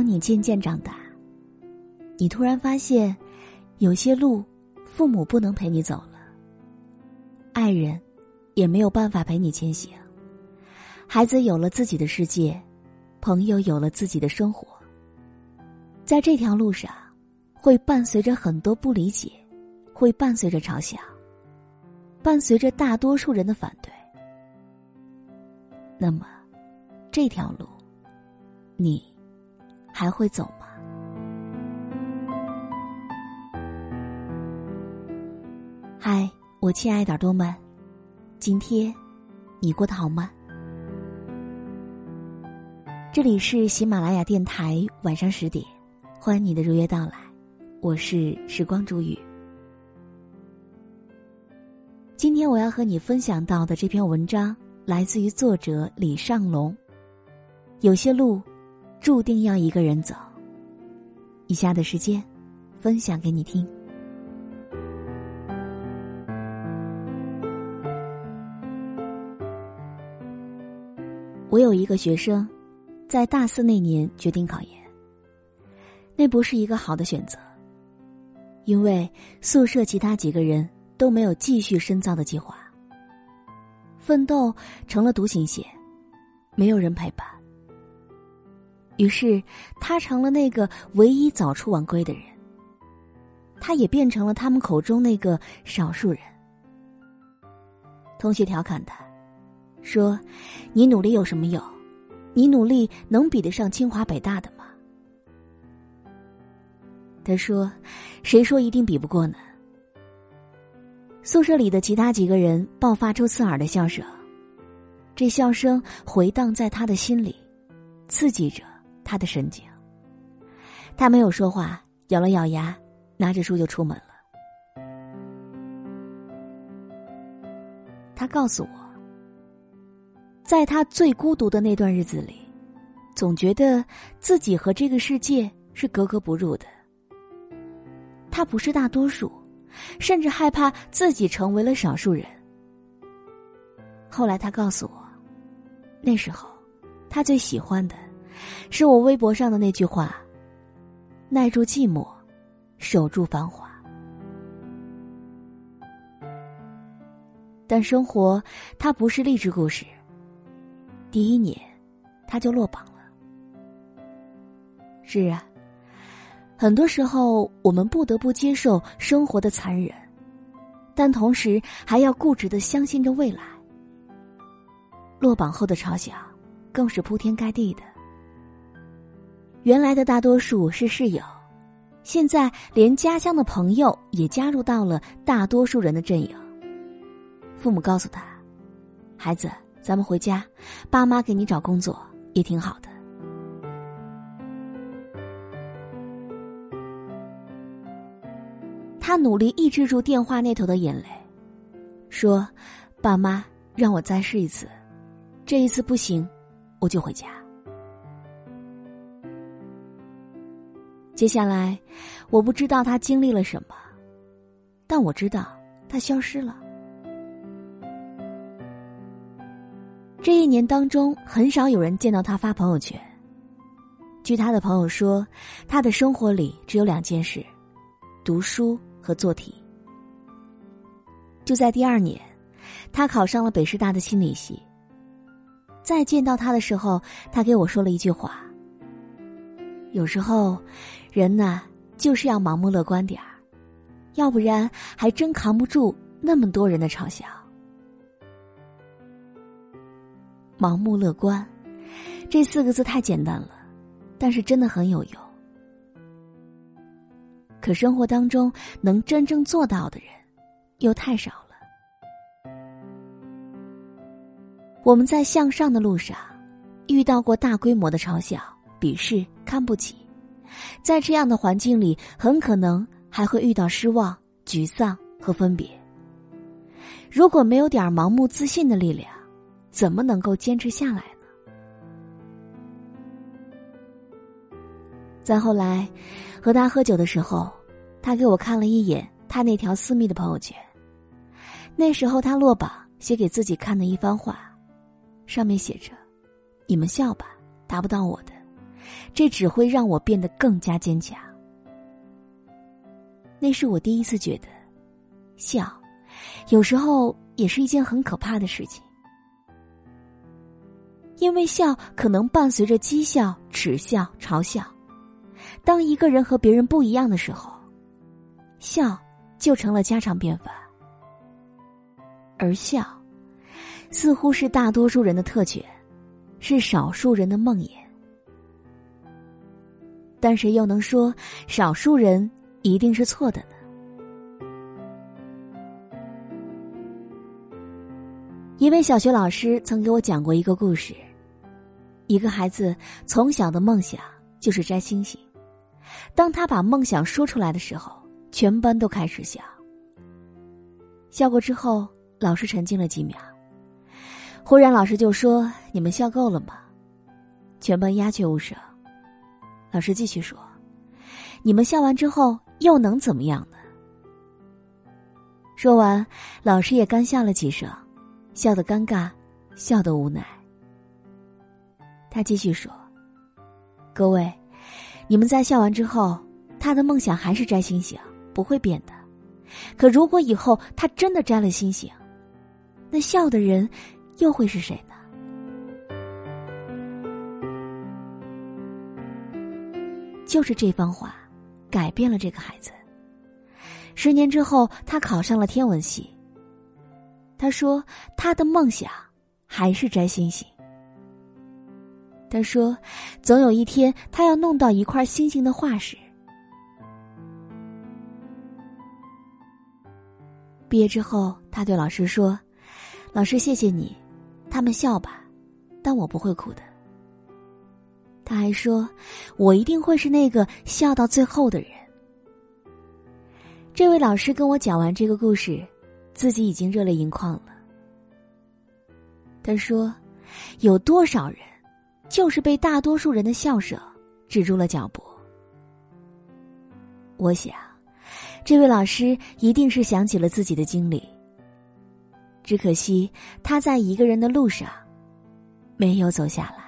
当你渐渐长大，你突然发现，有些路，父母不能陪你走了，爱人，也没有办法陪你前行。孩子有了自己的世界，朋友有了自己的生活。在这条路上，会伴随着很多不理解，会伴随着嘲笑，伴随着大多数人的反对。那么，这条路，你还会走吗？嗨，我亲爱的耳朵们，今天你过得好吗？这里是喜马拉雅电台，晚上十点，欢迎你的如约到来，我是时光煮雨。今天我要和你分享到的这篇文章。来自于作者李尚龙。有些路，注定要一个人走。以下的时间，分享给你听。我有一个学生，在大四那年决定考研。那不是一个好的选择，因为宿舍其他几个人都没有继续深造的计划。奋斗成了独行侠，没有人陪伴。于是，他成了那个唯一早出晚归的人。他也变成了他们口中那个少数人。同学调侃他，说：“你努力有什么用？你努力能比得上清华北大的吗？”他说：“谁说一定比不过呢？”宿舍里的其他几个人爆发出刺耳的笑声，这笑声回荡在他的心里，刺激着他的神经。他没有说话，咬了咬牙，拿着书就出门了。他告诉我，在他最孤独的那段日子里，总觉得自己和这个世界是格格不入的。他不是大多数。甚至害怕自己成为了少数人。后来他告诉我，那时候他最喜欢的，是我微博上的那句话：“耐住寂寞，守住繁华。”但生活它不是励志故事。第一年，他就落榜了。是啊。很多时候，我们不得不接受生活的残忍，但同时还要固执的相信着未来。落榜后的嘲笑，更是铺天盖地的。原来的大多数是室友，现在连家乡的朋友也加入到了大多数人的阵营。父母告诉他：“孩子，咱们回家，爸妈给你找工作也挺好的。”他努力抑制住电话那头的眼泪，说：“爸妈，让我再试一次，这一次不行，我就回家。”接下来，我不知道他经历了什么，但我知道他消失了。这一年当中，很少有人见到他发朋友圈。据他的朋友说，他的生活里只有两件事：读书。和做题。就在第二年，他考上了北师大的心理系。再见到他的时候，他给我说了一句话：“有时候，人呐，就是要盲目乐观点儿，要不然还真扛不住那么多人的嘲笑。”盲目乐观，这四个字太简单了，但是真的很有用。可生活当中能真正做到的人，又太少了。我们在向上的路上，遇到过大规模的嘲笑、鄙视、看不起，在这样的环境里，很可能还会遇到失望、沮丧和分别。如果没有点盲目自信的力量，怎么能够坚持下来呢？再后来。和他喝酒的时候，他给我看了一眼他那条私密的朋友圈。那时候他落榜写给自己看的一番话，上面写着：“你们笑吧，达不到我的，这只会让我变得更加坚强。那是我第一次觉得，笑，有时候也是一件很可怕的事情。因为笑可能伴随着讥笑、耻笑、嘲笑。当一个人和别人不一样的时候，笑就成了家常便饭。而笑，似乎是大多数人的特权，是少数人的梦魇。但谁又能说少数人一定是错的呢？一位小学老师曾给我讲过一个故事：一个孩子从小的梦想就是摘星星，当他把梦想说出来的时候，全班都开始笑。笑过之后。老师沉静了几秒，忽然老师就说：“你们笑够了吗？”全班鸦雀无声。老师继续说：“你们笑完之后又能怎么样呢？”说完，老师也干笑了几声，笑得尴尬，笑得无奈。他继续说：“各位，你们在笑完之后，他的梦想还是摘星星，不会变的。可如果以后他真的摘了星星，那笑的人，又会是谁呢？就是这番话，改变了这个孩子。十年之后，他考上了天文系。他说，他的梦想还是摘星星。他说，总有一天，他要弄到一块星星的化石。毕业之后，他对老师说。老师，谢谢你。他们笑吧，但我不会哭的。他还说，我一定会是那个笑到最后的人。这位老师跟我讲完这个故事，自己已经热泪盈眶了。他说，有多少人，就是被大多数人的笑声止住了脚步。我想，这位老师一定是想起了自己的经历。只可惜他在一个人的路上，没有走下来。《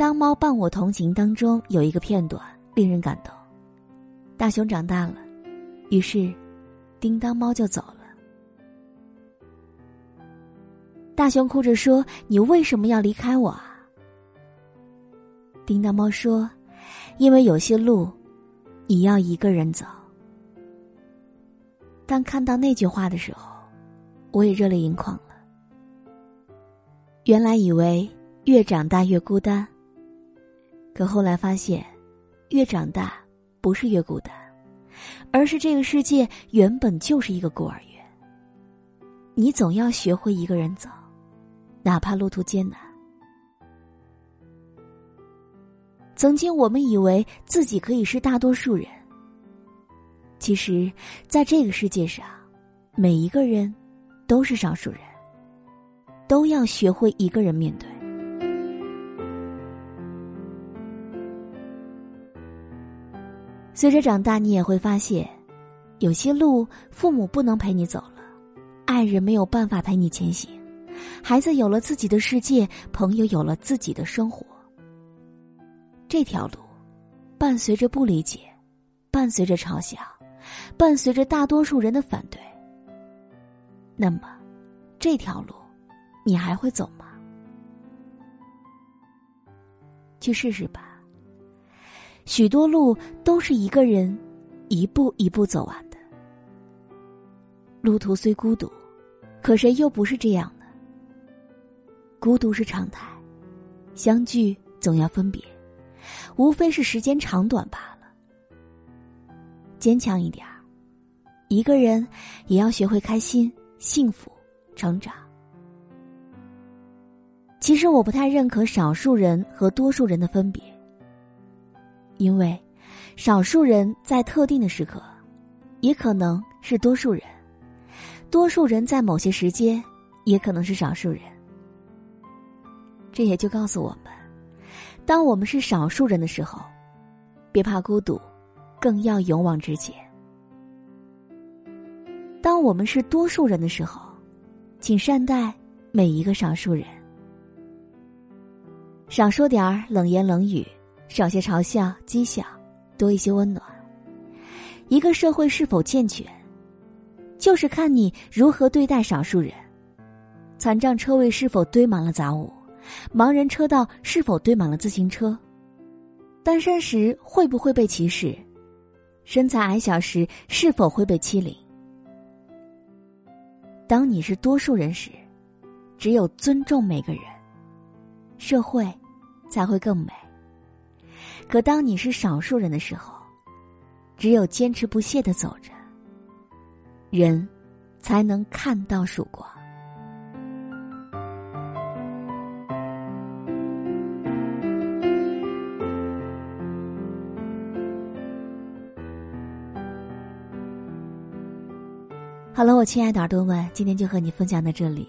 当猫伴我同行》当中有一个片段令人感动。大熊长大了，于是，叮当猫就走了。大熊哭着说：“你为什么要离开我啊？”叮当猫说：“因为有些路，你要一个人走。”当看到那句话的时候，我也热泪盈眶了。原来以为越长大越孤单，可后来发现，越长大不是越孤单，而是这个世界原本就是一个孤儿院。你总要学会一个人走，哪怕路途艰难。曾经我们以为自己可以是大多数人，其实，在这个世界上，每一个人都是少数人，都要学会一个人面对。随着长大，你也会发现，有些路父母不能陪你走了，爱人没有办法陪你前行，孩子有了自己的世界，朋友有了自己的生活。这条路，伴随着不理解，伴随着嘲笑，伴随着大多数人的反对。那么，这条路，你还会走吗？去试试吧。许多路都是一个人一步一步走完的。路途虽孤独，可谁又不是这样呢？孤独是常态，相聚总要分别。无非是时间长短罢了。坚强一点儿，一个人也要学会开心、幸福、成长。其实我不太认可少数人和多数人的分别，因为少数人在特定的时刻，也可能是多数人；多数人在某些时间，也可能是少数人。这也就告诉我们。当我们是少数人的时候，别怕孤独，更要勇往直前。当我们是多数人的时候，请善待每一个少数人，少说点儿冷言冷语，少些嘲笑讥笑，多一些温暖。一个社会是否健全，就是看你如何对待少数人。残障车位是否堆满了杂物，盲人车道是否堆满了自行车，单身时会不会被歧视，身材矮小时是否会被欺凌。当你是多数人时，只有尊重每个人，社会才会更美。可当你是少数人的时候，只有坚持不懈的走着，人才能看到曙光。好了，我亲爱的耳朵们，今天就和你分享到这里。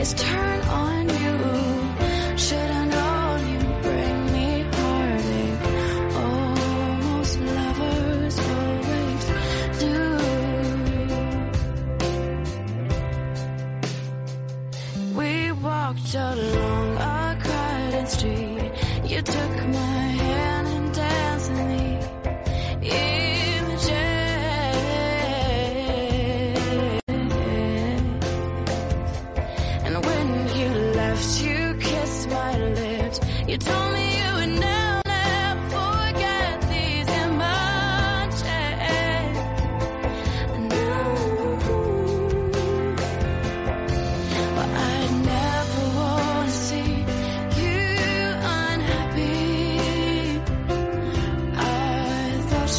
is turning.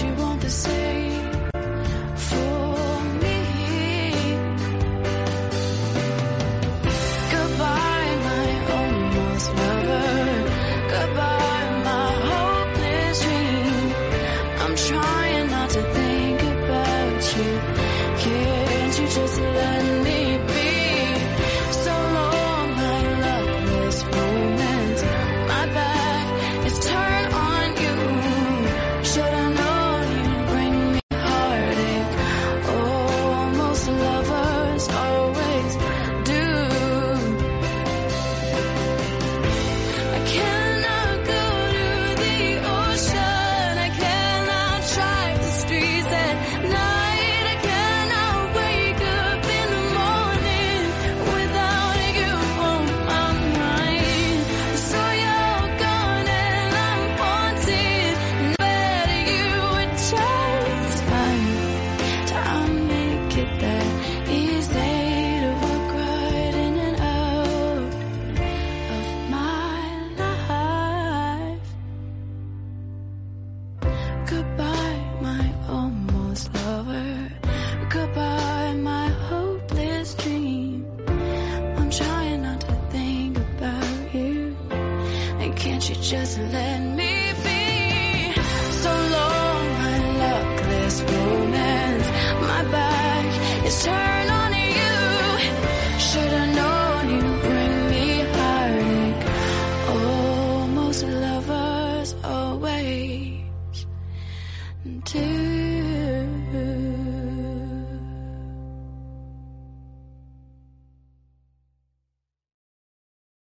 you want the same. And can't you just let me be? So long, my luckless romance. My back is turned.